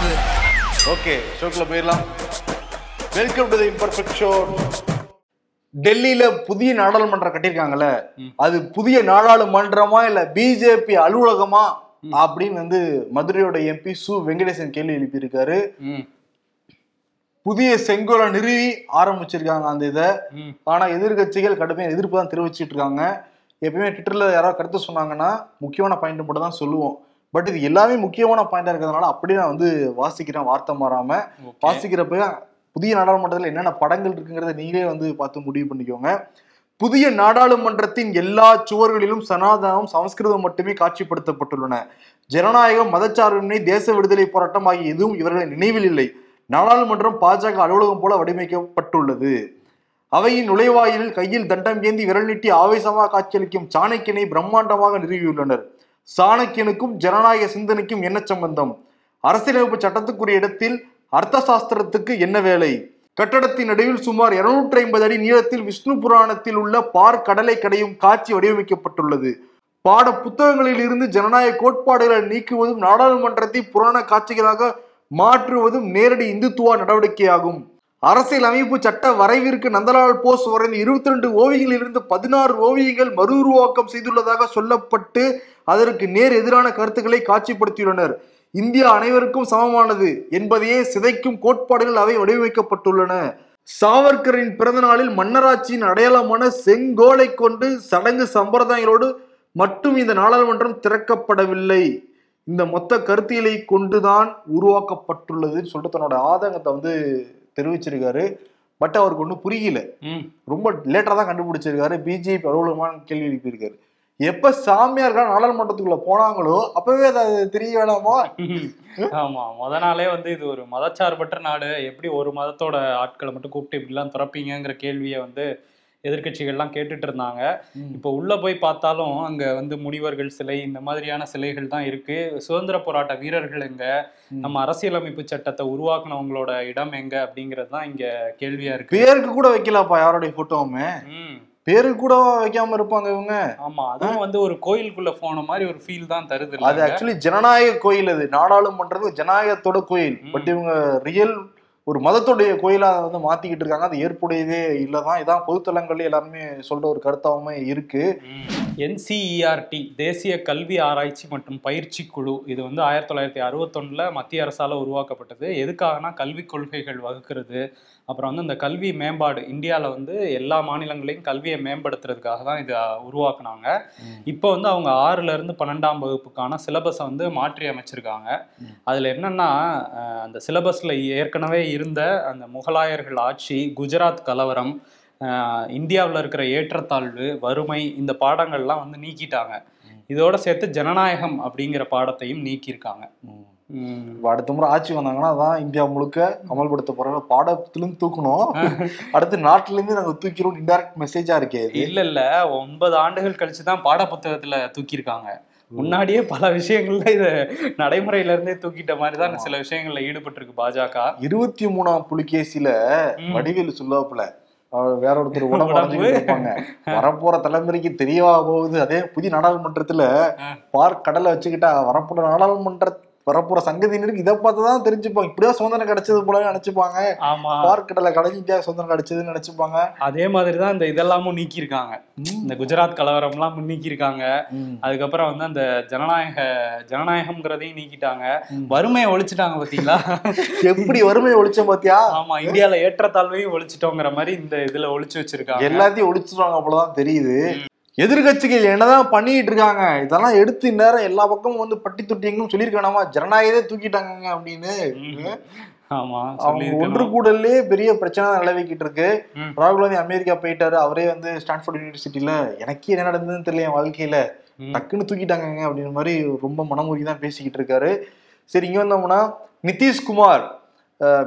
கூடாது ஓகே ஷோக்குள்ள போயிடலாம். Welcome to the imperfect show டெல்லியில புதிய நாடாளுமன்றம் கட்டியிருக்காங்கல்ல அது புதிய நாடாளுமன்றமா இல்ல பிஜேபி அலுவலகமா? அப்படின்னு வந்து மதுரையோட எம்பி சு வெங்கடேசன் கேள்வி எழுப்பியிருக்காரு. புதிய செங்கோலை நிறுவி ஆரம்பிச்சிருக்காங்க அந்த இதை. ஆனா எதிர்க்கட்சிகள் கடுமையாக எதிர்ப்பு தான் தெரிவிச்சிட்டு இருக்காங்க. எப்பயுமே ட்விட்டர்ல யாராவது கருத்து சொன்னாங்கன்னா முக்கியமான பாயிண்ட் மட்டும் தான் சொல்லுவோம். பட் இது எல்லாமே முக்கியமான பாயிண்டா இருக்கிறதுனால அப்படியே நான் வந்து வாசிக்கிறேன் வார்த்தை மாறாம. Okay. வாசிக்கிறப்ப புதிய நாடாளுமன்றத்தில் என்னென்ன படங்கள் இருக்குங்கிறத நீங்களே வந்து பார்த்து முடிவு பண்ணிக்கோங்க. புதிய நாடாளுமன்றத்தின் எல்லா சுவர்களிலும் சனாதனம் சமஸ்கிருதம் மட்டுமே காட்சிப்படுத்தப்பட்டுள்ளன. ஜனநாயகம் மதச்சார்பின்மை தேச விடுதலை போராட்டம் ஆகிய எதுவும் இவர்களின் நினைவில் இல்லை. நாடாளுமன்றம் பாஜக அலுவலகம் போல வடிவமைக்கப்பட்டுள்ளது. அவையின் நுழைவாயிலில் கையில் தண்டம் ஏந்தி விரல் நீட்டி ஆவேசமாக காட்சியளிக்கும் சாணக்கியனை பிரம்மாண்டமாக நிறுவியுள்ளனர். சாணக்கியனுக்கும் ஜனநாயக சிந்தனைக்கும் என்ன சம்பந்தம்? அரசியலமைப்பு சட்டத்துக்குரிய இடத்தில் அர்த்த சாஸ்திரத்துக்கு என்ன வேலை? கட்டடத்தின் நடுவில் சுமார் 250 ஐம்பது அடி நீளத்தில் விஷ்ணு புராணத்தில் உள்ள பார் கடலை கடையும் காட்சி வடிவமைக்கப்பட்டுள்ளது. பாட புத்தகங்களில் இருந்து ஜனநாயக கோட்பாடுகளை நீக்குவதும் நாடாளுமன்றத்தை புராண காட்சிகளாக மாற்றுவதும் நேரடி இந்துத்துவ நடவடிக்கையாகும். அரசியல் அமைப்பு சட்ட வரைவிற்கு நந்தலால் போஸ் வரைந்த இருபத்தி ரெண்டு ஓவியங்களிலிருந்து பதினாறு ஓவியங்கள் மறு உருவாக்கம் செய்துள்ளதாக சொல்லப்பட்டு அதற்கு நேர் எதிரான கருத்துக்களை காட்சிப்படுத்தியுள்ளனர். இந்தியா அனைவருக்கும் சமமானது என்பதையே சிதைக்கும் கோட்பாடுகள் அவை வடிவமைக்கப்பட்டுள்ளன. சாவர்கரின் பிறந்த நாளில் மன்னராட்சியின் அடையாளமான செங்கோலை கொண்டு சடங்கு சம்பிரதாயங்களோடு மட்டும் இந்த நாடாளுமன்றம் திறக்கப்படவில்லை. இந்த மொத்த கருத்தியலை கொண்டுதான் உருவாக்கப்பட்டுள்ளதுன்னு சொல்லிட்டு தன்னோட ஆதங்கத்தை வந்து தெரிவிச்சிருக்காரு பட் அவருக்கு ஒன்றும் புரியல. ரொம்ப லேட்டாக தான் கண்டுபிடிச்சிருக்காரு. பிஜேபி அலுவலகமான கேள்வி எழுப்பியிருக்காரு. எப்ப சாமியார்கள் நாடாளுமன்றத்துக்குள்ள போனாங்களோ அப்பவே அது தெரிய வேணாமா? ஆமா முத நாளே வந்து இது ஒரு மதச்சார்பற்ற நாடு. எப்படி ஒரு மதத்தோட ஆட்களை மட்டும் கூப்பிட்டு இப்படிலாம் திறப்பீங்கங்கிற கேள்வியை வந்து எதிர்க்கட்சிகள்லாம் கேட்டுட்டு இருந்தாங்க இப்போ உள்ள போய் பார்த்தாலும் அங்க வந்து முனிவர்கள் சிலை இந்த மாதிரியான சிலைகள் தான் இருக்கு. சுதந்திர போராட்ட வீரர்கள் எங்க? நம்ம அரசியலமைப்பு சட்டத்தை உருவாக்குனவங்களோட இடம் எங்க? அப்படிங்கிறது தான் இங்க கேள்வியா இருக்கு. பேருக்கு கூட வைக்கலப்பா யாருடைய போட்டோவுமே. பேருக்கு கூட வைக்காம இருப்பாங்க இவங்க. ஆமா அதுவும் வந்து ஒரு கோயிலுக்குள்ள போன மாதிரி ஒரு ஃபீல் தான் தருது அது? ஆக்சுவலி ஜனநாயக கோயில் அது. நாடாளுமன்றது ஜனநாயகத்தோட கோயில். பட் இவங்க ரியல் ஒரு மதத்துடைய கோயிலா அதை வந்து மாத்திக்கிட்டு இருக்காங்க. அது ஏற்புடையதே இல்லதான். இதான் பொதுத்தலங்கள்ல எல்லாருமே சொல்ற ஒரு கருத்தாவுமே இருக்கு. என்சிஇஆர்டி தேசிய கல்வி ஆராய்ச்சி மற்றும் பயிற்சி குழு. இது வந்து ஆயிரத்தி தொள்ளாயிரத்தி அறுபத்தொன்னுல மத்திய அரசால உருவாக்கப்பட்டது. எதுக்காகனா கல்விக் கொள்கைகள் வகுக்கிறது. அப்புறம் வந்து இந்த கல்வி மேம்பாடு. இந்தியாவில் வந்து எல்லா மாநிலங்களையும் கல்வியை மேம்படுத்துறதுக்காக தான் இதை உருவாக்குனாங்க. இப்போ வந்து அவங்க ஆறுல இருந்து பன்னெண்டாம் வகுப்புக்கான சிலபஸை வந்து மாற்றி அமைச்சிருக்காங்க அதில் என்னன்னா அந்த சிலபஸில் ஏற்கனவே இருந்த அந்த முகலாயர்கள் ஆட்சி குஜராத் கலவரம் இந்தியாவில் இருக்கிற ஏற்றத்தாழ்வு வறுமை இந்த பாடங்கள்லாம் வந்து நீக்கிட்டாங்க. இதோட சேர்த்து ஜனநாயகம் அப்படிங்கிற பாடத்தையும் நீக்கியிருக்காங்க. அடுத்த முறை ஆட்சி வந்தாங்கன்னா அதான் இந்தியா முழுக்க அமல்படுத்த போறாங்க. பாடத்திலிருந்து தூக்கணும். அடுத்து நாட்டுல இருந்து நாங்க தூக்கிறோம். இன்டைரக்ட் மெசேஜா இருக்கே இல்ல இல்ல. ஒன்பது ஆண்டுகள் கழிச்சு தான் பாடப்புத்தகத்துல தூக்கியிருக்காங்க. முன்னாடியே பல விஷயங்கள்ல இத நடைமுறையில இருந்தே தூக்கிட்ட மாதிரி தான் சில விஷயங்கள்ல ஈடுபட்டிருக்கு பாஜக. இருபத்தி மூணாம் புலிகேசில ம். வடிவேலு சொல்லாப்புல அவர் வேற ஒருத்தர் உடம்பு வரப்போற தலைமுறைக்கு தெரியவா போகுது. அதே புதிய நாடாளுமன்றத்துல பார்க் கடலை வச்சுக்கிட்டா வரப்போற நாடாளுமன்ற வரப்போற சங்கதியினருக்கு இதை பார்த்து தான் தெரிஞ்சுப்பாங்க. இப்படியா சுதந்திரம் கிடைச்சது போல நினைச்சுப்பாங்க. ஆமா. பார்க் கடலை கடைஞ்சி இந்தியா சுதந்திரம் கிடைச்சதுன்னு நினைச்சுப்பாங்க. அதே மாதிரிதான் இந்த இதெல்லாமும் நீக்கியிருக்காங்க. இந்த குஜராத் கலவரம்லாம் நீக்கியிருக்காங்க. ம். அதுக்கப்புறம் வந்து அந்த ஜனநாயக ஜனநாயகம்ங்கிறதையும் நீக்கிட்டாங்க. வறுமையை ஒழிச்சிட்டாங்க பாத்தீங்களா? எப்படி வறுமையை ஒழிச்சோம் பாத்தியா? ஆமா இந்தியால ஏற்றத்தாழ்வையும் ஒழிச்சிட்டோங்கிற மாதிரி இந்த இதுல ஒழிச்சு வச்சிருக்காங்க. எல்லாத்தையும் ஒழிச்சிருவாங்க போலதான் தெரியுது. எதிர்கட்சிகள் என்னதான் பண்ணிட்டு இருக்காங்க இதெல்லாம் எடுத்து இந்நேரம் எல்லா பக்கமும் வந்து பட்டி தொட்டிங்களும் சொல்லியிருக்கானாமா ஜனநாயகத்தை தூக்கிட்டாங்க அப்படின்னு. ஒன்று சொல்லியிருக்கணும். கூடலே பெரிய பிரச்சனை நிலவிக்கிட்டு இருக்கு. ராகுல் காந்தி அமெரிக்கா போயிட்டாரு. அவரே வந்து ஸ்டான்ஃபோர்ட் யூனிவர்சிட்டியில எனக்கே என்ன நடந்ததுன்னு தெரியல என் வாழ்க்கையில. டக்குன்னு தூக்கிட்டாங்கங்க அப்படின்ற மாதிரி ரொம்ப மனமுருகி தான் பேசிக்கிட்டு இருக்காரு சரி இங்க வந்தோம்னா நிதிஷ்குமார்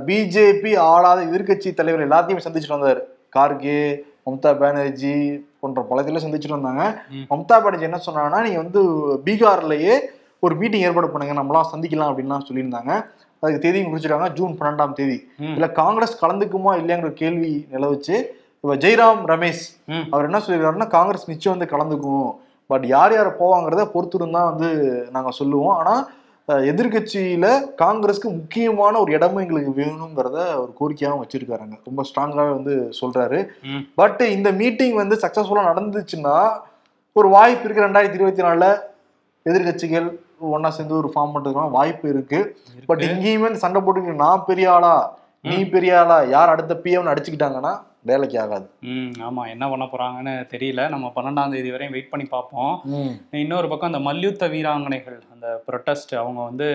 பிஜேபி ஆளாத எதிர்க்கட்சி தலைவர் எல்லாத்தையும் சந்திச்சுட்டு வந்தார். கார்கே மம்தா பானர்ஜி போன்ற பல இதெல்லாம் சந்திச்சுட்டு வந்தாங்க. மம்தா பானர்ஜி என்ன சொன்னாங்கன்னா நீங்க வந்து பீகார்லயே ஒரு மீட்டிங் ஏற்பாடு பண்ணுங்க நம்மளாம் சந்திக்கலாம் அப்படின்லாம் சொல்லியிருந்தாங்க அதுக்கு தேதியும் குறிச்சிட்டாங்க ஜூன் பன்னெண்டாம் தேதி ம். இதுல காங்கிரஸ் கலந்துக்குமா இல்லையாங்கிற கேள்வி நிலவுச்சு இப்ப ஜெய்ராம் ரமேஷ். அவர் என்ன சொல்லியிருக்காருன்னா காங்கிரஸ் நிச்சயம் வந்து கலந்துக்கும் பட் யார் யார் போவாங்கிறத தான் வந்து நாங்க சொல்லுவோம் ஆனா அஹ், எதிர்க்கட்சியில காங்கிரஸ்க்கு முக்கியமான ஒரு இடமும் எங்களுக்கு வேணுங்கிறத ஒரு கோரிக்கையாகவும் வச்சிருக்காருங்க. ரொம்ப ஸ்ட்ராங்காவே வந்து சொல்றாரு. பட் இந்த மீட்டிங் வந்து சக்சஸ்ஃபுல்லா நடந்துச்சுன்னா ஒரு வாய்ப்பு இருக்கு. ரெண்டாயிரத்தி இருபத்தி நாலுல எதிர்க்கட்சிகள் ஒண்ணா சேர்ந்து ஒரு ஃபார்ம் பண்றதுக்கான வாய்ப்பு இருக்கு. பட். இங்கேயுமே சண்டை போட்டு நான் பெரிய ஆளா? நீ பெரிய ஆளா? யார் அடுத்த பிஎம் அடிச்சுக்கிட்டாங்கன்னா வேலைக்கு ஆகாது. ஆமா. என்ன பண்ண போறாங்கன்னு தெரியல. நம்ம பன்னெண்டாம் தேதி வரையும் வெயிட் பண்ணி பார்ப்போம். இன்னொரு பக்கம் அந்த மல்யுத்த வீராங்கனைகள் அந்த ப்ரொட்டஸ்ட் அவங்க வந்து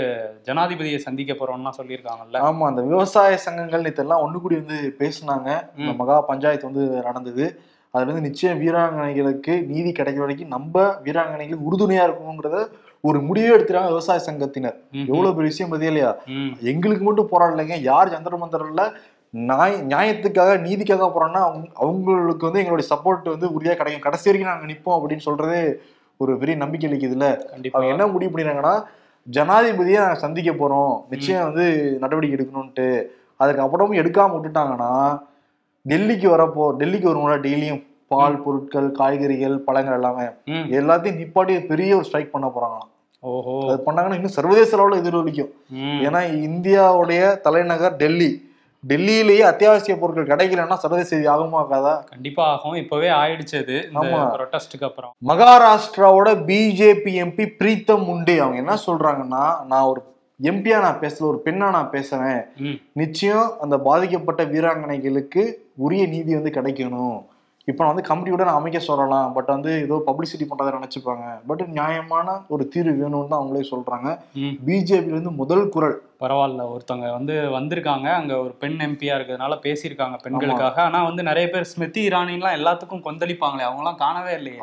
ஜனாதிபதியை சந்திக்க போறோம்னா சொல்லியிருக்காங்கல்ல. ஆமா அந்த விவசாய சங்கங்கள் நேத்தெல்லாம் ஒண்ணு கூடி வந்து பேசுனாங்க. இந்த. மகா பஞ்சாயத்து வந்து நடந்தது. அதுல இருந்து நிச்சயம் வீராங்கனைகளுக்கு நீதி கிடைக்கிற வரைக்கும் நம்ம வீராங்கனைகளுக்கு உறுதுணையா இருக்கணுங்கிறத ஒரு முடிவே எடுத்துறாங்க விவசாய சங்கத்தினர். எவ்வளவு பெரிய விஷயம் ம். எங்களுக்கு மட்டும் போராடலைங்க. யார் ஜந்தர மந்தரில் நியாய நியாயத்துக்காக நீதிக்காக போறோம்னா அவங்க அவங்களுக்கு வந்து எங்களுடைய சப்போர்ட் வந்து உறுதியா கிடைக்கும். கடைசி வரைக்கும் நாங்க நிப்போம் அப்படின்னு சொல்றதே ஒரு பெரிய நம்பிக்கை அளிக்குதுல்ல? அவங்க என்ன முடிவு பண்ணிடுறாங்கன்னா ஜனாதிபதியை நாங்க சந்திக்க போறோம். நிச்சயம் வந்து நடவடிக்கை எடுக்கணும்ட்டு அதுக்கு அப்புறமும் எடுக்காம விட்டுட்டாங்கன்னா டெல்லிக்கு வரப்போ டெல்லிக்கு வருவோம்ல டெய்லியும் பால் பொருட்கள் காய்கறிகள் பழங்கள் எல்லாமே எல்லாத்தையும் நிப்பாட்டி பெரிய ஒரு ஸ்ட்ரைக் பண்ண போறாங்களாம். ஓஹோ. அது பண்ணாங்கன்னா இன்னும் சர்வதேச அளவுல எதிரொலிக்கும். ஏன்னா இந்தியாவுடைய தலைநகர் டெல்லி. டெல்லியிலேயே அத்தியாவசிய பொருட்கள் கிடைக்கலன்னா சர்வதேச செய்தி ஆகுமாக்காதா கண்டிப்பா ஆகும். இப்பவே ஆயிடுச்சு அது. ப்ரொட்டஸ்டுக்கு அப்புறம். மகாராஷ்டிராவோட பிஜேபி எம்பி பிரீத்தம் முண்டே. அவங்க என்ன சொல்றாங்கன்னா நான் ஒரு எம்பியா நான் பேசல ஒரு பெண்ணா நான் பேசுறேன். நிச்சயம் அந்த பாதிக்கப்பட்ட வீராங்கனைகளுக்கு உரிய நீதி வந்து கிடைக்கணும். இப்போ நான் வந்து கமிட்டியோட நான் அமைக்க சொல்லலாம். பட் வந்து ஏதோ பப்ளிசிட்டி பண்றதை நினைச்சுப்பாங்க. பட் நியாயமான ஒரு தீர்வு வேணும்னு தான் அவங்களே சொல்றாங்க. ம். பிஜேபில இருந்து முதல் குரல் பரவாயில்ல. ஒருத்தவங்க வந்து வந்திருக்காங்க. அங்க ஒரு பெண் எம்பியா இருக்கிறதுனால பேசியிருக்காங்க பெண்களுக்காக. ஆனா வந்து நிறைய பேர் ஸ்மிருதி இரானிலாம் எல்லாத்துக்கும் கொந்தளிப்பாங்களே. அவங்கலாம் காணவே இல்லையே.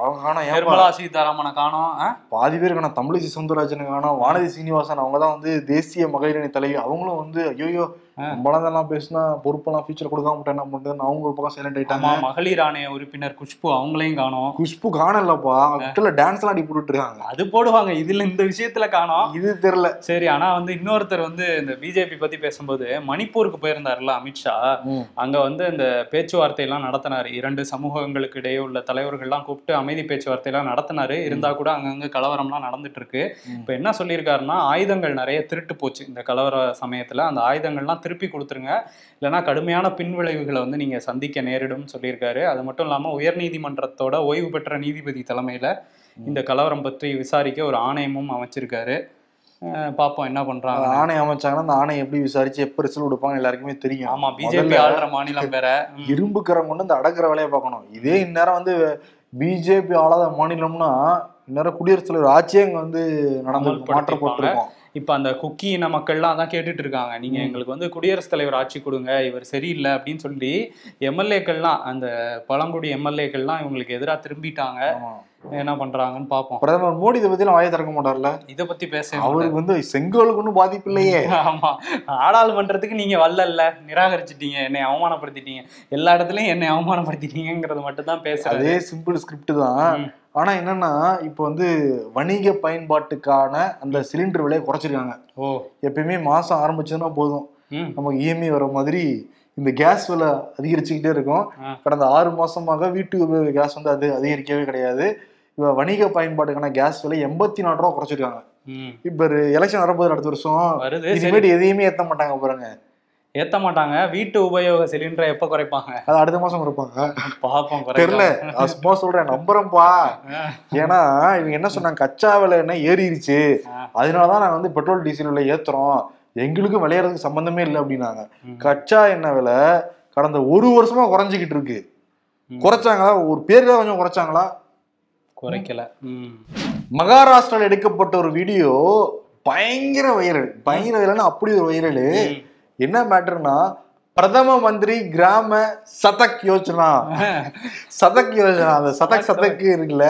நிர்மலா சீதாராமனை காணோம்? பாதி பேர் காணோம். தமிழிசை சவுந்தரராஜன் காணோம். வானதி சீனிவாசன் அவங்க தான் வந்து தேசிய மகளிர் அணி தலைவி. அவங்களும் வந்து ஐயோ ஆ. நம்மளாம் பேசினா பொறுப்பெல்லாம் ஃபியூச்சர் கொடுக்காம விட்டா என்ன பண்றது அவங்க ஒரு பக்கம் சைலண்ட் ஆயிட்டாங்க. மகளிர் ஆணைய உறுப்பினர் குஷ்பு அவங்களையும் காணோம். குஷ்பு காணலப்பா விட்டுல டான்ஸ் எல்லாம் அடி போட்டுட்டு இருக்காங்க. அது போடுவாங்க. இதுல இந்த விஷயத்துல காணோம். இது தெரியல. சரி ஆனா வந்து இன்னொருத்தர் வந்து இந்த பிஜேபி பத்தி பேசும்போது மணிப்பூருக்கு போயிருந்தாருல அமித்ஷா அங்க வந்து இந்த பேச்சுவார்த்தை எல்லாம் நடத்தினாரு. இரண்டு சமூகங்களுக்கு இடையே உள்ள தலைவர்கள்லாம் கூப்பிட்டு அமைதி பேச்சுவார்த்தை எல்லாம் நடத்தினாரு இருந்தா கூட அங்கங்க கலவரம்லாம் நடந்துட்டு இருக்கு. இப்ப என்ன சொல்லியிருக்காருன்னா ஆயுதங்கள் நிறைய திருட்டு போச்சு இந்த கலவர சமயத்துல. அந்த ஆயுதங்கள்லாம் திருப்பி கொடுத்துருங்க. இல்லைன்னா கடுமையான பின்விளைவுகளை வந்து நீங்க சந்திக்க நேரிடும் சொல்லியிருக்காரு. அது மட்டும் இல்லாம உயர்நீதிமன்றத்தோட ஓய்வு பெற்ற நீதிபதி தலைமையில இந்த கலவரம் பற்றி விசாரிக்க ஒரு ஆணையமும் அமைச்சிருக்காரு. பாப்போம் என்ன பண்றாங்க. ஆணை அமைச்சாங்கன்னா அந்த ஆணை எப்படி விசாரிச்சு எப்ப ரிசல்ட் கொடுப்பாங்க எல்லாருக்குமே தெரியும். ஆமா பிஜேபி ஆளுற மாநிலம் வேற. ம். இரும்பு கரம் கொண்டு இந்த அடக்குற வேலையை பார்க்கணும். இதே இந்நேரம் வந்து பிஜேபி ஆளாத மாநிலம்னா இந்நேரம் குடியரசுத் தலைவர் ஆட்சியே அங்க வந்து நடந்து மாற்றப்பட்டிருக்கும் இப்ப அந்த குக்கி இன மக்கள்லாம் அதான் கேட்டுட்டு இருக்காங்க நீங்க ம். எங்களுக்கு வந்து குடியரசுத் தலைவர் ஆட்சி கொடுங்க இவர் சரியில்லை அப்படின்னு சொல்லி எம்எல்ஏக்கள்லாம் அந்த பழங்குடி எம்எல்ஏக்கள்லாம் இவங்களுக்கு எதிராக திரும்பிட்டாங்க. என்ன பண்றாங்கன்னு பார்ப்போம் பிரதமர் மோடி இதை பத்தி வாயை திறக்க மாட்டார்ல? இத பத்தி பேச அவருக்கு வந்து செங்கோலுக்கு ஒன்றும் பாதிப்பு இல்லையே. ஆமா. நாடாளுமன்றத்துக்கு நீங்க வரலல்ல. நிராகரிச்சிட்டீங்க. என்னை அவமானப்படுத்திட்டீங்க. எல்லா இடத்துலயும் என்னை அவமானப்படுத்திட்டீங்கிறது மட்டும் தான் பேசுறது. அதே சிம்பிள் ஸ்கிரிப்ட் தான். ஆனா என்னன்னா இப்போ வந்து வணிக பயன்பாட்டுக்கான அந்த சிலிண்டர் விலையை குறைச்சிருக்காங்க. ஓ. எப்பயுமே மாசம் ஆரம்பிச்சதுன்னா போதும். நமக்கு இஎம்ஐ வர மாதிரி இந்த கேஸ் விலை அதிகரிச்சுக்கிட்டே இருக்கும். கடந்த ஆறு மாசமாக வீட்டு உபயோக கேஸ் வந்து அது அதிகரிக்கவே கிடையாது. இப்போ வணிக பயன்பாட்டுக்கான கேஸ் விலை எண்பத்தி நாலு ரூபா குறைச்சிருக்காங்க. இப்போ எலெக்ஷன் வரப்போது அடுத்த வருஷம். இனிமேட்டு எதையுமே ஏத்த மாட்டாங்க பாருங்க. ஏத்த மாட்டாங்க. வீட்டு உபயோக சிலிண்டரை எப்ப குறைப்பாங்க? அது அடுத்த மாசம் கொடுப்பாங்க பாப்போம் தெரியல. சும்மா சொல்றேன். நம்புறேன்ப்பா. ஏன்னா இவங்க என்ன சொன்னாங்க? கச்சா விலை என்ன ஏறிடுச்சு. அதனாலதான் நாங்க வந்து பெட்ரோல் டீசல் விலை ஏத்துறோம். எங்களுக்கும் விளையாடுறதுக்கு சம்பந்தமே இல்லை அப்படின்னாங்க. கச்சா எண்ணெய் விலை கடந்த ஒரு வருஷமா குறைஞ்சிக்கிட்டு இருக்கு. குறைச்சாங்களா? ஒரு பேருக்காக கொஞ்சம் குறைச்சாங்களா? குறைக்கல. மகாராஷ்டிரால எடுக்கப்பட்ட ஒரு வீடியோ பயங்கர வைரல். பயங்கர வைரல்னா அப்படி ஒரு வைரல். என்ன மேட்டர்னா பிரதம மந்திரி கிராம சதக் யோஜனா. சதக் யோஜனா அந்த சதக் சதக் இருக்குல்ல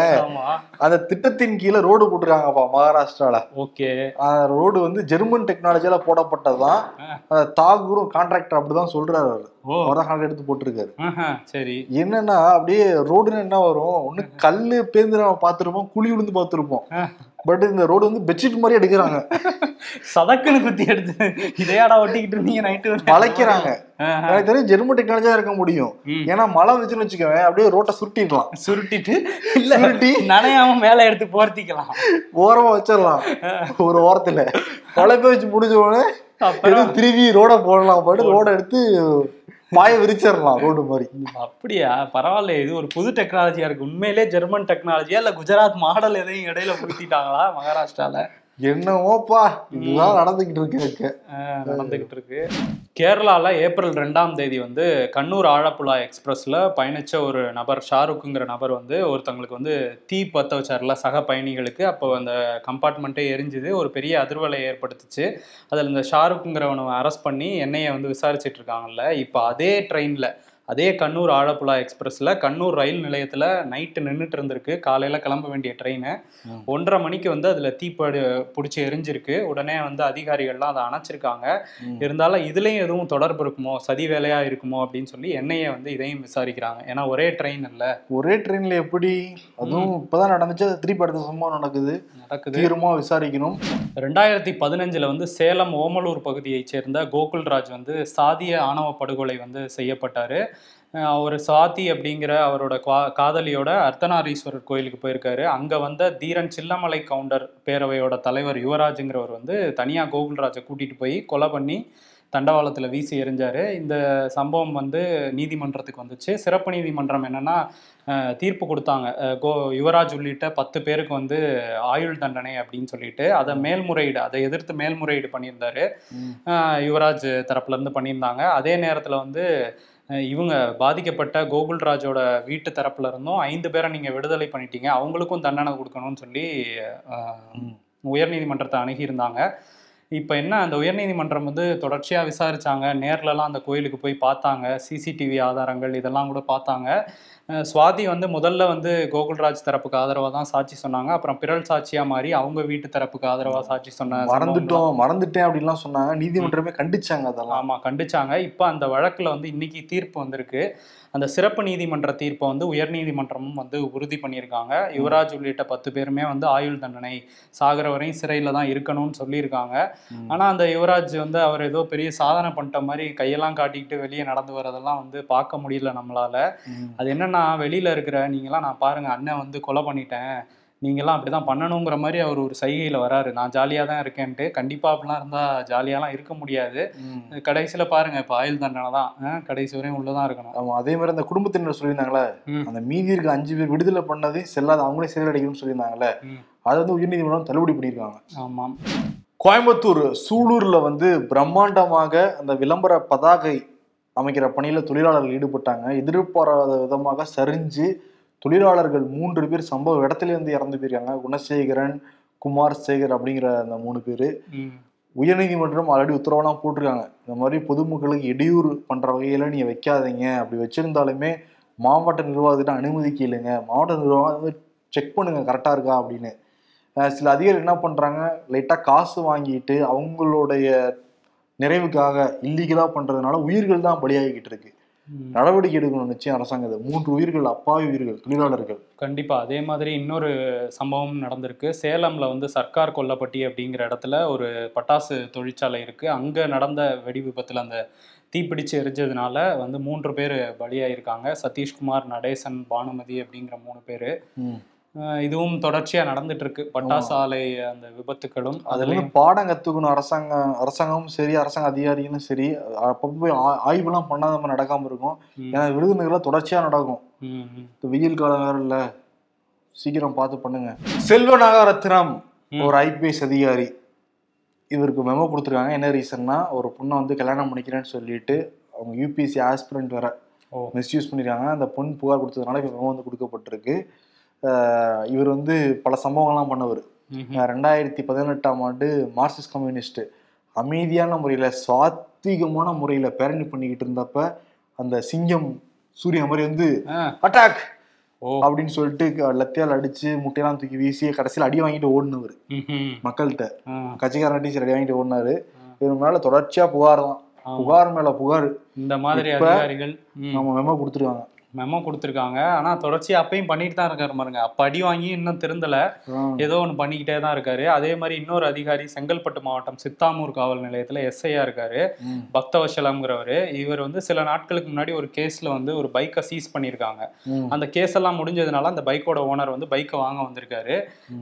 அந்த திட்டத்தின் கீழே ரோடு போட்டிருக்காங்கப்பா மகாராஷ்டிரால. ஓகே. ரோடு வந்து ஜெர்மன் டெக்னாலஜியால போடப்பட்டதுதான். தாகூரும் கான்ட்ராக்டர் அப்படிதான் சொல்றாரு அவரு. கான்ட்ராக்ட் எடுத்து போட்டிருக்காரு. சரி. என்னன்னா அப்படியே ரோடுன்னு என்ன வரும்? ஒண்ணு கல்லு பேந்து நம்ம பார்த்திருப்போம் குழி விழுந்து பார்த்திருப்போம். பட் இந்த ரோடு வந்து பெட்ஷீட் மாதிரி எடுக்கிறாங்க. சதக்குன்னு குத்தி எடுத்து இதையாடா ஒட்டிக்கிட்டு இருந்தீங்க நைட்டு வளைக்கிறாங்க. எனக்கு தெரியும் ஜெர்மன் டெக்னாலஜியா இருக்க முடியும். ஏன்னா மழை வந்துச்சுன்னு வச்சுக்கோங்க அப்படியே ரோட்டை சுருட்டிடலாம். சுருட்டிட்டு இல்ல சுருட்டி நனையாம மேல எடுத்து போர்த்திக்கலாம். ஓரமா வச்சிடலாம். ஒரு ஓரத்துல. மழை பெய்ச்சு முடிஞ்ச உடனே திரும்பி ரோட போடலாம். பாட்டு ரோட எடுத்து பாய விரிச்சிடலாம் ரோடு மாதிரி. அப்படியா? பரவாயில்ல இது ஒரு புது டெக்னாலஜியா இருக்கு. உண்மையிலே ஜெர்மன் டெக்னாலஜியா இல்ல குஜராத் மாடல் எதையும் இடையில புகுத்திட்டாங்களா மகாராஷ்டிரால? என்னமோப்பா இதுதான் நடந்துகிட்டு இருக்கு நடந்துகிட்டு இருக்கு. கேரளால ஏப்ரல் ரெண்டாம் தேதி வந்து கண்ணூர் ஆழப்புழா எக்ஸ்பிரஸ்ல பயணிச்ச ஒரு நபர் ஷாருக்குங்கிற நபர் வந்து ஒருத்தங்களுக்கு வந்து தீ பத்த வச்சார்ல சக பயணிகளுக்கு. அப்போ அந்த கம்பார்ட்மெண்ட்டே எரிஞ்சுது. ஒரு பெரிய அதிர்வலை ஏற்படுத்துச்சு. அதில் இந்த ஷாருக்குங்கிறவனை அரெஸ்ட் பண்ணி என்னைய வந்து விசாரிச்சிட்டு இருக்காங்கல்ல. இப்போ அதே ட்ரெயினில் அதே கண்ணூர் ஆழப்புழா எக்ஸ்பிரஸ்ல கண்ணூர் ரயில் நிலையத்துல நைட்டு நின்றுட்டு இருந்திருக்கு. காலையில கிளம்ப வேண்டிய ட்ரெயின். ஒன்றரை மணிக்கு வந்து அதுல தீப்படு பிடிச்சி எரிஞ்சிருக்கு. உடனே வந்து அதிகாரிகள்லாம் அதை அணைச்சிருக்காங்க. இருந்தாலும் இதுலயும் எதுவும் தொடர்பு இருக்குமோ? சதி வேலையா இருக்குமோ? அப்படின்னு சொல்லி என்னைய வந்து இதையும் விசாரிக்கிறாங்க. ஏன்னா ஒரே ட்ரெயின் இல்ல. ஒரே ட்ரெயின்ல எப்படி? அதுவும் இப்பதான் நடந்துச்சு. அது திருப்பி அடுத்த சம்பவம் நடக்குது. நடக்குது. தீவிரமா விசாரிக்கணும். ரெண்டாயிரத்தி பதினஞ்சுல வந்து சேலம் ஓமலூர் பகுதியைச் சேர்ந்த கோகுல்ராஜ் வந்து சாதிய ஆணவ படுகொலை வந்து செய்யப்பட்டாரு. ஒரு சாதி அப்படிங்கிற அவரோட கா- காதலியோட அர்த்தநாரீஸ்வரர் கோயிலுக்கு போயிருக்காரு. அங்க வந்த தீரன் சில்லமலை கவுண்டர் பேரவையோட தலைவர் யுவராஜுங்கிறவர் வந்து தனியா கோகுல்ராஜை கூட்டிட்டு போய் கொலை பண்ணி தண்டவாளத்துல வீசி எறிஞ்சாரு. இந்த சம்பவம் வந்து நீதிமன்றத்துக்கு வந்துச்சு. சிறப்பு நீதிமன்றம் என்னன்னா தீர்ப்பு கொடுத்தாங்க. கோ யுவராஜ் உள்ளிட்ட பத்து பேருக்கு வந்து ஆயுள் தண்டனை அப்படின்னு சொல்லிட்டு அதை மேல்முறையீடு அதை எதிர்த்து மேல்முறையீடு பண்ணியிருந்தாரு. யுவராஜ் தரப்புல இருந்து பண்ணியிருந்தாங்க. அதே நேரத்துல வந்து இவங்க பாதிக்கப்பட்ட கோகுல்ராஜோட வீட்டு தரப்புல இருந்தும் ஐந்து பேரை நீங்க விடுதலை பண்ணிட்டீங்க. அவங்களுக்கும் தண்டனை கொடுக்கணும்னு சொல்லி. உயர்நீதிமன்றத்தை அணுகியிருந்தாங்க. இப்போ என்ன அந்த உயர்நீதிமன்றம் வந்து தொடர்ச்சியாக விசாரிச்சாங்க. நேர்லலாம் அந்த கோயிலுக்கு போய் பார்த்தாங்க. சிசிடிவி ஆதாரங்கள் இதெல்லாம் கூட பார்த்தாங்க. சுவாதி வந்து முதல்ல வந்து கோகுல்ராஜ் தரப்புக்கு ஆதரவாக தான் சாட்சி சொன்னாங்க. அப்புறம் பிறல் சாட்சியா மாறி அவங்க வீட்டு தரப்புக்கு ஆதரவா சாட்சி சொன்ன சம்பவம்லாம் மறந்துட்டோம் மறந்துட்டேன் அப்படின்லாம் சொன்னாங்க. நீதிமன்றமே கண்டிச்சாங்க அதெல்லாம். ஆமா கண்டிச்சாங்க. இப்போ அந்த வழக்குல வந்து இன்னைக்கு தீர்ப்பு வந்திருக்கு. அந்த சிறப்பு நீதிமன்ற தீர்ப்பை வந்து உயர்நீதிமன்றமும் வந்து உறுதி பண்ணியிருக்காங்க. யுவராஜ் உள்ளிட்ட பத்து பேருமே வந்து ஆயுள் தண்டனை சாகிற வரையும் சிறையில தான் இருக்கணும்னு சொல்லியிருக்காங்க. ம். ஆனா அந்த யுவராஜ் வந்து அவர் ஏதோ பெரிய சாதனை பண்ணிட்ட மாதிரி கையெல்லாம் காட்டிக்கிட்டு வெளியே நடந்து வரதெல்லாம் வந்து பார்க்க முடியல நம்மளால. அது என்னன்னா வெளியில இருக்கிற நீங்களாம் நான் பாருங்க அண்ணன் வந்து கொலை பண்ணிட்டேன். நீங்களாம் அப்படிதான் பண்ணணுங்கிற மாதிரி அவர் ஒரு சைகையில வராரு. நான் ஜாலியா தான் இருக்கேன்ட்டு. கண்டிப்பா அப்படிலாம் இருந்தா ஜாலியாலாம் இருக்க முடியாது. கடைசியில பாருங்க இப்ப ஆயுள் தண்டனை தான். கடைசி வரையும் உள்ளதான் இருக்கணும். ஆமா அதே மாதிரி அந்த குடும்பத்தினர் சொல்லியிருந்தாங்களே. அந்த மீதி இருக்க அஞ்சு பேர் விடுதலை பண்ணதே செல்லாத அவங்களே சிறையில் அடைக்கணும்னு சொல்லியிருந்தாங்களே. அதை வந்து உயர்நீதிமன்றம் தள்ளுபடி பண்ணியிருக்காங்க. ஆமாம். கோயம்புத்தூர் சூலூர்ல வந்து பிரம்மாண்டமாக அந்த விளம்பர பதாகை அமைக்கிற பணியில தொழிலாளர்கள் ஈடுபட்டாங்க. எதிர்பாராத விதமாக சரிஞ்சு தொழிலாளர்கள் மூன்று பேர் சம்பவ இடத்துல இருந்து இறந்து போயிருக்காங்க. குணசேகரன் குமார் சேகர் அப்படிங்கிற அந்த மூணு பேர். உயர்நீதிமன்றம் ஆல்ரெடி உத்தரவெல்லாம் போட்டிருக்காங்க. இந்த மாதிரி பொதுமக்களுக்கு இடையூறு பண்ற வகையில நீங்க வைக்காதீங்க. அப்படி வச்சிருந்தாலுமே மாவட்ட நிர்வாகத்திட்ட அனுமதி கேளுங்க. மாவட்ட நிர்வாகம் வந்து செக் பண்ணுங்க. கரெக்டா இருக்கா அப்படின்னு. சில அதிகாரிகள் என்ன பண்றாங்க? லைட்டா காசு வாங்கிட்டு அவங்களுடைய நிறைவுக்காக இல்லீகலா பண்றதுனால உயிர்கள் தான் பலியாகிக்கிட்டு இருக்கு. நடவடிக்கை எடுக்கணும் நிச்சயம் அரசாங்கத்தை மூன்று உயிர்கள் அப்பாவி உயிர்கள் தொழிலாளர்கள். கண்டிப்பா. அதே மாதிரி இன்னொரு சம்பவம் நடந்திருக்கு. சேலம்ல வந்து சர்க்கார் கொல்லப்பட்டி அப்படிங்கிற இடத்துல ஒரு பட்டாசு தொழிற்சாலை இருக்கு. அங்க நடந்த வெடி விபத்துல அந்த தீப்பிடிச்சு எரிஞ்சதுனால வந்து மூன்று பேர் பலியாயிருக்காங்க. சதீஷ்குமார் நடேசன் பானுமதி அப்படிங்கிற மூணு பேர். இதுவும் தொடர்ச்சியா நடந்துட்டு இருக்கு பட்டாசு ஆலை அந்த விபத்துக்களும் அதுல பாடம் கத்துக்கணும். அரசாங்கம் அரசாங்கமும் சரி அரசாங்க அதிகாரிகளும் சரி. அப்பப்போ போய் ஆ- ஆய்வுலாம் பண்ணாத மாதிரி நடக்காம இருக்கும். ஏன்னா விருதுநகர்ல தொடர்ச்சியா நடக்கும். வெயில் காலம் வேற இல்ல. சீக்கிரம் பார்த்து பண்ணுங்க. செல்வ நாகரத்னம். ஒரு ஐபிஎஸ் அதிகாரி. இவருக்கு மெமோ கொடுத்துருக்காங்க. என்ன ரீசன்னா ஒரு பொண்ணை வந்து கல்யாணம் பண்ணிக்கிறேன்னு சொல்லிட்டு அவங்க யூபிஎஸ்சி ஆஸ்பிரண்ட் வேற மிஸ்யூஸ் பண்ணிருக்காங்க. அந்த பொண்ணு புகார் கொடுத்ததுனால இப்போ மெமோ வந்து கொடுக்கப்பட்டிருக்கு. இவர் வந்து பல சம்பவங்கள்லாம் பண்ணவர். ரெண்டாயிரத்தி பதினெட்டாம் ஆண்டு மார்க்சிஸ்ட் கம்யூனிஸ்ட் அமைதியான முறையில் சாத்வீகமான முறையில் பேரணி பண்ணிக்கிட்டு இருந்தப்ப அந்த சிங்கம் சூர்யா மாதிரி வந்து அட்டாக்! அப்படின்னு சொல்லிட்டு லத்தியால் அடிச்சு முட்டையெல்லாம் தூக்கி வீசி கடைசியில் அடி வாங்கிட்டு ஓடினவர். மக்கள்கிட்ட. கட்சிக்காரன் டீச்சர் அடி வாங்கிட்டு ஓடினாரு. இவர் மேல தொடர்ச்சியா புகார் தான். புகார் மேல புகார். இந்த மாதிரி நம்ம மெமோ கொடுத்துருவாங்க. மெமோ கொடுத்துருக்காங்க. ஆனா தொடர்ச்சியா அப்பயும் பண்ணிட்டு தான் இருக்காரு பாருங்க. அப்ப அடி வாங்கி இன்னும் திருந்தல. ஏதோ ஒன்று பண்ணிக்கிட்டே தான் இருக்காரு. அதே மாதிரி இன்னொரு அதிகாரி செங்கல்பட்டு மாவட்டம் சித்தாமூர் காவல் நிலையத்துல எஸ்ஐயா இருக்காரு. பக்தவசலம்ங்கிறவர். இவர் வந்து சில நாட்களுக்கு முன்னாடி ஒரு கேஸ்ல வந்து ஒரு பைக்கை சீஸ் பண்ணியிருக்காங்க. அந்த கேஸ் எல்லாம் முடிஞ்சதுனால அந்த பைக்கோட ஓனர் வந்து பைக்கை வாங்க வந்திருக்காரு.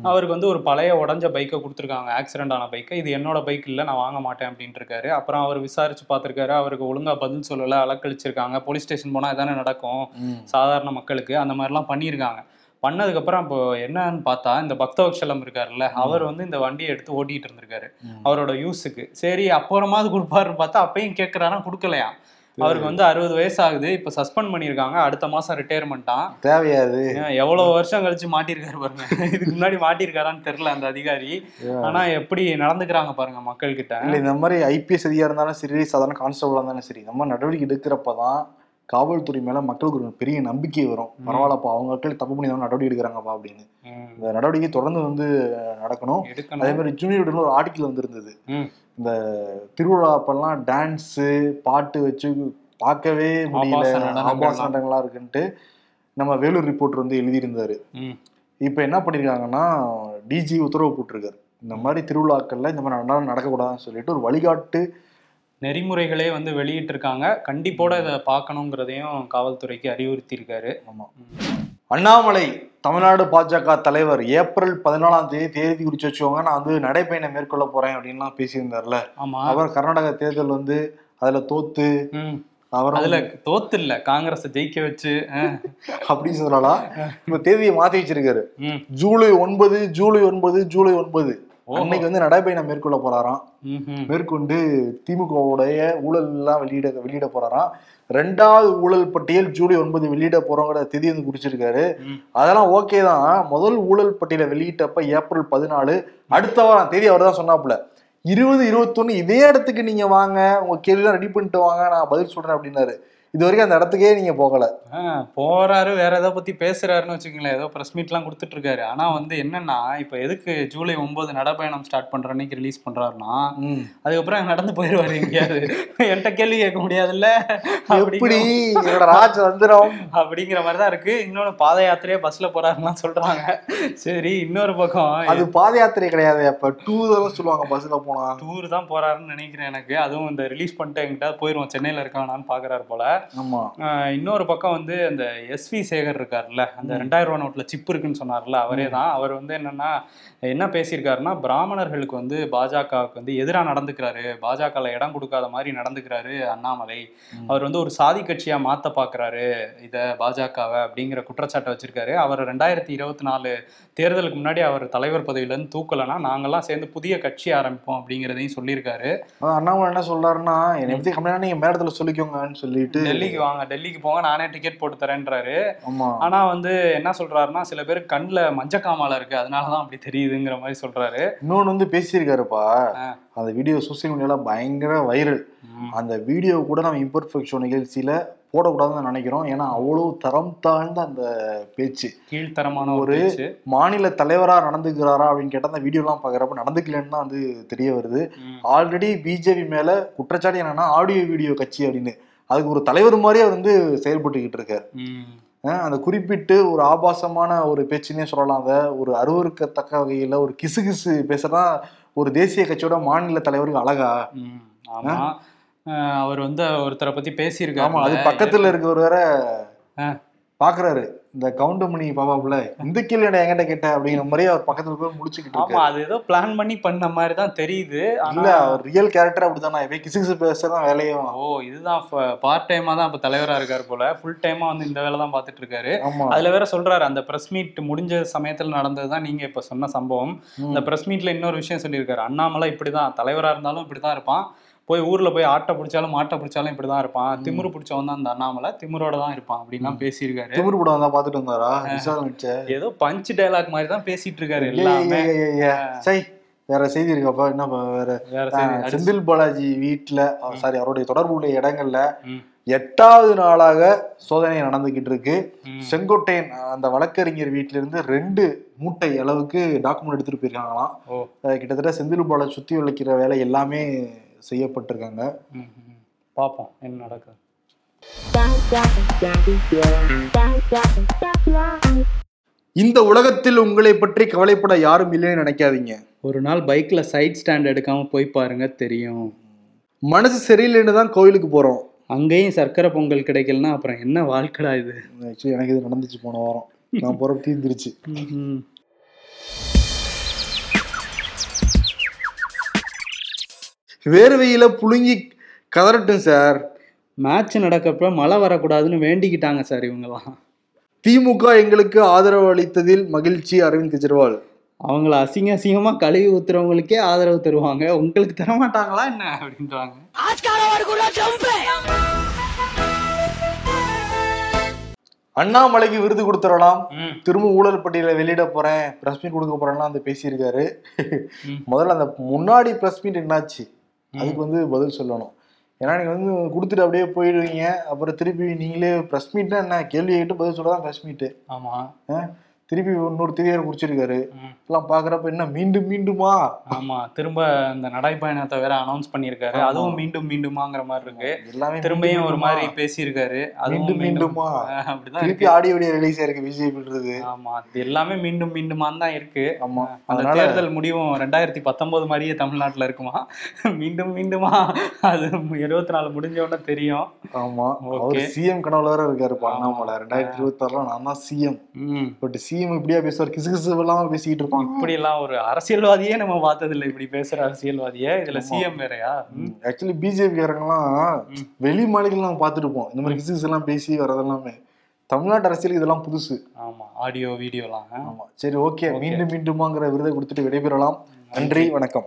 அவருக்கு வந்து ஒரு பழைய உடஞ்ச பைக்கை கொடுத்துருக்காங்க. ஆக்சிடென்ட் ஆன பைக்கை. இது என்னோட பைக் இல்லை நான் வாங்க மாட்டேன் அப்படின்ட்டு இருக்காரு அப்புறம் அவர் விசாரிச்சு பார்த்திருக்காரு. அவருக்கு ஒழுங்கா பதில் சொல்லல அலக்கழிச்சிருக்காங்க. போலீஸ் ஸ்டேஷன் போனா இதானே நடக்கும். சாதாரண மக்களுக்கு அந்த மாதிரிலாம் பண்ணியிருக்காங்க. பண்ணதுக்கப்புறம் இப்போ என்னன்னு பார்த்தா இந்த பக்தவக்ஷலம் இருக்காருல்ல அவர் வந்து இந்த வண்டியை எடுத்து ஓட்டிட்டு இருந்திருக்காரு. அவரோட யூஸுக்கு. சரி அப்புறமாவது கொடுப்பாருன்னு பார்த்தா அப்பயும் கேட்கறாரா கொடுக்கலையா அவருக்கு வந்து அறுபது வயசு ஆகுது இப்போ சஸ்பெண்ட் பண்ணியிருக்காங்க அடுத்த மாசம் ரிட்டையர்மெண்ட்டான் தேவையா அது எவ்வளவு வருஷம் கழிச்சு மாட்டியிருக்காரு பாருங்க. இதுக்கு முன்னாடி மாட்டியிருக்காரான்னு தெரியல அந்த அதிகாரி. ஆனா எப்படி நடந்துக்கிறாங்க பாருங்க மக்கள் கிட்ட இல்ல இந்த மாதிரி ஐபிஎஸ் அதிகாரி இருந்தாலும் சரி சாதாரண கான்ஸ்டபிளா இருந்தாலும் சரி நம்ம நடவடிக்கை எடுக்கிறப்பதான் காவல்துறை மேல மக்களுக்கு ஒரு பெரிய நம்பிக்கை வரும். பரவாயில்லப்பா அவங்க மக்கள் தப்பு பண்ணி நடவடிக்கை எடுக்கிறாங்கப்பா அப்படின்னு. இந்த நடவடிக்கை தொடர்ந்து வந்து நடக்கணும். அதே மாதிரி ஜூனியர் ஒரு ஆர்டிக்கல் வந்திருந்தது. இந்த திருவிழா அப்பெல்லாம் டான்ஸு பாட்டு வச்சு பார்க்கவே முடியல. ஆபாச நடனங்கள்லாம். ஆபாச நடனங்களா இருக்குன்ட்டு நம்ம வேலூர் ரிப்போர்ட் வந்து எழுதியிருந்தாரு. இப்போ என்ன பண்ணியிருக்காங்கன்னா டிஜி உத்தரவு போட்டிருக்காரு. இந்த மாதிரி திருவிழாக்கள்ல இந்த மாதிரி நடக்கக்கூடாதுன்னு சொல்லிட்டு ஒரு வழிகாட்டு நெறிமுறைகளே வந்து வெளியிட்டு இருக்காங்க கண்டிப்போட இதை பார்க்கணுங்கிறதையும் காவல்துறைக்கு அறிவுறுத்தி இருக்காரு ஆமா. அண்ணாமலை தமிழ்நாடு பாஜக தலைவர் ஏப்ரல் பதினாலாம் தேதி தேதி குறிச்சு வச்சுக்கோங்க. நான் வந்து நடைப்பயணம் மேற்கொள்ள போறேன் அப்படின்லாம் பேசியிருந்தார்ல. ஆமா. அவர் கர்நாடக தேர்தல் வந்து அதுல தோத்து. அவர் அதுல தோத்து இல்ல காங்கிரஸ் ஜெயிக்க வச்சு அப்படின்னு சொல்லலாம். இப்ப தேதியை மாத்தி வச்சிருக்காரு. ம், ஜூலை ஒன்பது ஜூலை ஒன்பது ஜூலை ஒன்பது. அன்னைக்கு வந்து நடைப்பயணம் மேற்கொள்ள போறாராம். மேற்கொண்டு திமுகவுடைய ஊழல் எல்லாம் வெளியிட வெளியிட போறாராம். ரெண்டாவது ஊழல் பட்டியல் ஜூலை ஒன்பது வெளியிட போறோங்கிற தேதி வந்து குறிச்சிருக்காரு. அதெல்லாம் ஓகே தான். முதல் ஊழல் பட்டியலை வெளியிட்டப்ப ஏப்ரல் பதினாலு அடுத்த வாரம் தேதி அவர் தான் சொன்னாப்புல. இருபது இருபத்தொன்னு இதே இடத்துக்கு நீங்க வாங்க. உங்க கேள்விலாம் ரெடி பண்ணிட்டு வாங்க. நான் பதில் சொல்றேன் அப்படின்னாரு. இது வரைக்கும் அந்த இடத்துக்கே நீங்க போகல. போறாரு வேற ஏதோ பத்தி பேசுறாருன்னு வச்சுக்கோங்களேன். ஏதோ பிரஸ் மீட் எல்லாம் கொடுத்துட்டு இருக்காரு ஆனா வந்து என்னன்னா இப்ப எதுக்கு ஜூலை ஒன்பது நடைப்பயணம் ஸ்டார்ட் பண்ற அன்னைக்கு ரிலீஸ் பண்றாருன்னா அதுக்கப்புறம் நடந்து போயிடுவாரு எங்கேயாவது. என்கிட்ட கேள்வி கேட்க முடியாதுல்ல? அப்படிங்கிற- என்னோட ராஜ தந்திரம் அப்படிங்கிற மாதிரி தான் இருக்கு. இன்னொன்னு பாத யாத்திரையே பஸ்ல போறாருன்னு சொல்றாங்க. சரி இன்னொரு பக்கம் அது பாத யாத்திரை கிடையாது. அப்ப டூ தான் சொல்லுவாங்க பஸ்ல போனா. டூர் தான் போறாருன்னு நினைக்கிறேன் எனக்கு. அதுவும் இந்த ரிலீஸ் பண்ணிட்டு எங்கிட்ட போயிருவோம். சென்னையில இருக்கானான்னு பாக்குறாரு போல. இன்னொரு பக்கம் வந்து அந்த எஸ்வி சேகர் இருக்கார்ல அந்த ரெண்டாயிரம் ரூபா நோட்ல சிப் இருக்குன்னு சொன்னார்ல அவரே தான். அவர் வந்து என்னன்னா என்ன பேசியிருக்காருன்னா பிராமணர்களுக்கு வந்து பாஜகவுக்கு வந்து எதிராக நடந்துக்கிறாரு பாஜகல இடம் கொடுக்காத மாதிரி நடந்துக்கிறாரு அண்ணாமலை. அவர் வந்து ஒரு சாதி கட்சியா மாத்த பாக்குறாரு இத பாஜகவை அப்படிங்கிற குற்றச்சாட்டை வச்சிருக்காரு. அவர் ரெண்டாயிரத்தி இருபத்தி நாலு தேர்தலுக்கு முன்னாடி அவர் தலைவர் பதவியில இருந்து தூக்கலைன்னா நாங்கெல்லாம் சேர்ந்து புதிய கட்சி ஆரம்பிப்போம் அப்படிங்கிறதையும் சொல்லியிருக்காரு. அண்ணாமலை என்ன சொல்றாருன்னா என்னை பத்தி கம்மியா நீங்க மேடத்துல சொல்லிக்கோங்கன்னு சொல்லிட்டு டெல்லிக்கு வாங்க டெல்லிக்கு போங்க நானே டிக்கெட் போட்டு தரேன்றாரு. ஆமா. ஆனா வந்து என்ன சொல்றாருன்னா சில பேர் கண்ணுல மஞ்சக்காமலை இருக்கு அதனாலதான் அப்படி தெரியுதுங்கிற மாதிரி சொல்றாரு. இன்னொன்னு வந்து பேசியிருக்காருப்பா. அந்த வீடியோ சோசியல் மீடியால பயங்கர வைரல் அந்த வீடியோ கூட நம்ம இம்பர்ஃபெக்ஷன் நிகழ்ச்சியில போடக்கூடாதுன்னு நினைக்கிறோம். ஏன்னா அவ்வளவு தரம் தாழ்ந்த அந்த பேச்சு. கீழ்த்தரமான ஒரு. மாநில தலைவரா நடந்துக்கிறாரா அப்படின்னு கேட்டா அந்த வீடியோலாம் பாக்குறப்ப நடந்துக்கலன்னு தான் வந்து தெரிய வருது. ஆல்ரெடி பிஜேபி மேல குற்றச்சாட்டு என்னன்னா ஆடியோ வீடியோ கட்சி அப்படின்னு. அதுக்கு ஒரு தலைவர் மாதிரி அவர் வந்து செயல்பட்டுக்கிட்டு இருக்காரு. அந்த குறிப்பிட்டு ஒரு ஆபாசமான ஒரு பேச்சுன்னே சொல்லலாம். அதை ஒரு அருவருக்கத்தக்க வகையில ஒரு கிசுகிசு பேசுறதா ஒரு தேசிய கட்சியோட மாநில தலைவருக்கு அழகா. அவர் வந்து ஒருத்தரை பத்தி ஆமா பேசியிருக்காரு அது பக்கத்துல இருக்கவர் வேற. பாக்குறாரு. இந்த கவுண்டமணி பாபாப்புல இந்த கேள்வி என்ன என்கிட்ட கேட்ட அப்படிங்கிற மாதிரி அவர் பக்கத்துல போய் முடிச்சுக்கிட்டு ஆமா அது ஏதோ பிளான் பண்ணி பண்ண மாதிரி தான் தெரியுது இல்ல அவர் ரியல் கேரக்டர் அப்படித்தானே? எப்பயும் கிசுகிசு பேசுறதான் வேலையும் ஓ இதுதான் பார்ட் டைமா தான் இப்ப தலைவரா இருக்காரு போல. ஃபுல் டைமா வந்து இந்த வேலை தான் பார்த்துட்டு இருக்காரு. அதுல வேற சொல்றாரு அந்த பிரஸ் மீட் முடிஞ்ச சமயத்துல நடந்ததுதான் நீங்க இப்ப சொன்ன சம்பவம். இந்த பிரஸ் மீட்ல இன்னொரு விஷயம் சொல்லியிருக்காரு. அண்ணாமலை இப்படிதான் தலைவரா இருந்தாலும் இப்படிதான் இருப்பான். போய் ஊர்ல போய் ஆட்டை பிடிச்சாலும் மாட்டை பிடிச்சாலும் இப்படிதான் இருப்பான். திமிரு பிடிச்சவன் தான் அந்த அண்ணாமலை. திமிரோட தான் இருப்பான் அப்படின்லாம் பேசியிருக்காரு. திமிரு படம் வந்தா பாத்துட்டு வந்தாரா? ஏதோ பஞ்ச் டயலாக் மாதிரி தான் பேசிட்டு இருக்காரு எல்லாமே. சை வேற செய்தி இருக்காப்பா என்ன வேற செந்தில் பாலாஜி வீட்டுல சாரி அவருடைய தொடர்பு உள்ள இடங்கள்ல எட்டாவது நாளாக சோதனை நடந்துகிட்டு இருக்கு. செங்கோட்டையன் அந்த வழக்கறிஞர் வீட்டில இருந்து ரெண்டு மூட்டை அளவுக்கு டாக்குமெண்ட் எடுத்துட்டு போயிருக்காங்களாம். கிட்டத்தட்ட செந்தில் பாலாஜி சுத்தி வளைக்கிற வேலை எல்லாமே செய்யப்பட்டிருக்காங்க. ம், ம். பாப்போம் என்ன நடக்குது. இந்த உலகத்தில் உங்களை பற்றி கவலைப்பட யாரும் இல்லைன்னு நினைக்காதீங்க. ஒரு நாள் பைக்ல சைட் ஸ்டாண்ட் எடுக்காம போய் பாருங்க தெரியும். மனசு சரியில்லைன்னு தான் கோயிலுக்கு போறோம். அங்கேயும் சர்க்கரை பொங்கல் கிடைக்கலன்னா அப்புறம் என்ன வாழ்க்கடா இது? ஆக்சுவலி எனக்கு இது நடந்துச்சு போன வாரம். நான் போற தீர்ந்துருச்சு வேர்வையில புழுங்கி கதறட்டும் சார். மேட்ச் நடக்கப்ப மழை வரக்கூடாதுன்னு வேண்டிக்கிட்டாங்க சார் இவங்கெல்லாம். திமுக எங்களுக்கு ஆதரவு அளித்ததில் மகிழ்ச்சி அரவிந்த் கெஜ்ரிவால். அவங்கள அசிங்க அசிங்கமா கழுவி ஊத்துறவங்களுக்கே ஆதரவு தருவாங்க. உங்களுக்கு தர மாட்டாங்களா என்ன அப்படின்றாங்க. அண்ணாமலைக்கு விருது கொடுத்துடலாம். திரும்ப ஊழல் பட்டியலை வெளியிட போறேன். பிரஸ் மீட் கொடுக்க போறேன்லாம் அந்த பேசியிருக்காரு. முதல்ல அந்த முன்னாடி பிரஸ் மீட் என்னாச்சு? அதுக்கு வந்து பதில் சொல்லணும். ஏன்னா நீங்க வந்து கொடுத்துட்டு அப்படியே போயிடுவீங்க. அப்புறம் திருப்பி நீங்களே பிரஸ் மீட்னா என்ன? கேள்வி கேட்டு பதில் சொல்ல தான் பிரஸ் மீட்டு ஆமா திருப்பி இன்னொரு திரியர் குடிச்சிருக்காரு. எல்லாம் பாக்குறப்ப என்ன மீண்டும் மீண்டுமா? ஆமா திரும்ப இந்த நடைப்பயணத்தை வேற அனௌன்ஸ் பண்ணியிருக்காரு. ஆமா. அதுவும் மீண்டும் மீண்டுமாங்கிற மாதிரி இருக்கு. எல்லாமே திரும்பியும் ஒரு மாதிரி? பேசியிருக்காரு. அதுவும் மீண்டும் மீண்டும் அப்படிதான் திருப்பி ஆடியோ வீடியோ ரிலீஸ் ஆயிருக்கு பிஜேபின்றது ஆமா இது எல்லாமே மீண்டும் மீண்டுமான்னு தான் இருக்கு. ஆமா அந்த தேர்தல் முடிவும் ரெண்டாயிரத்தி பத்தொன்பது மாதிரியே தமிழ்நாட்டுல இருக்குமா? மீண்டும் மீண்டுமா? அது இருபத்தி நாலு முடிஞ்ச உடனே தெரியும். ஆமா. அவர் சிஎம் கனவுல இருக்காரு. அண்ணாமலை. ரெண்டாயிரத்தி இருபத்தி ஆறுல நான் தான் சிஎம் பட் சிஎம் இப்படியா பேசுவார்? கிசு கிசு இல்லாம பேசிக்கிட்டு இருப்பான் இப்படி எல்லாம் ஒரு அரசியல்வாதியே நம்ம பார்த்தது இல்ல இப்படி பேசுற அரசியல்வாதியே. இதுல. சிஎம் வேறயா. ஆக்சுவலி பிஜேபி காரங்கலாம் ம். வெளி நாங்க பார்த்துருப்போம் இந்த மாதிரி கிசு எல்லாம் பேசி வரதெல்லாமே தமிழ்நாட்டு அரசியலுக்கு இதெல்லாம் புதுசு. ஆமா. ஆடியோ வீடியோலாம். ஆமா. சரி ஓகே. மீண்டும் மீண்டுமாங்கிற விருதை கொடுத்துட்டு விடைபெறலாம். நன்றி. வணக்கம்.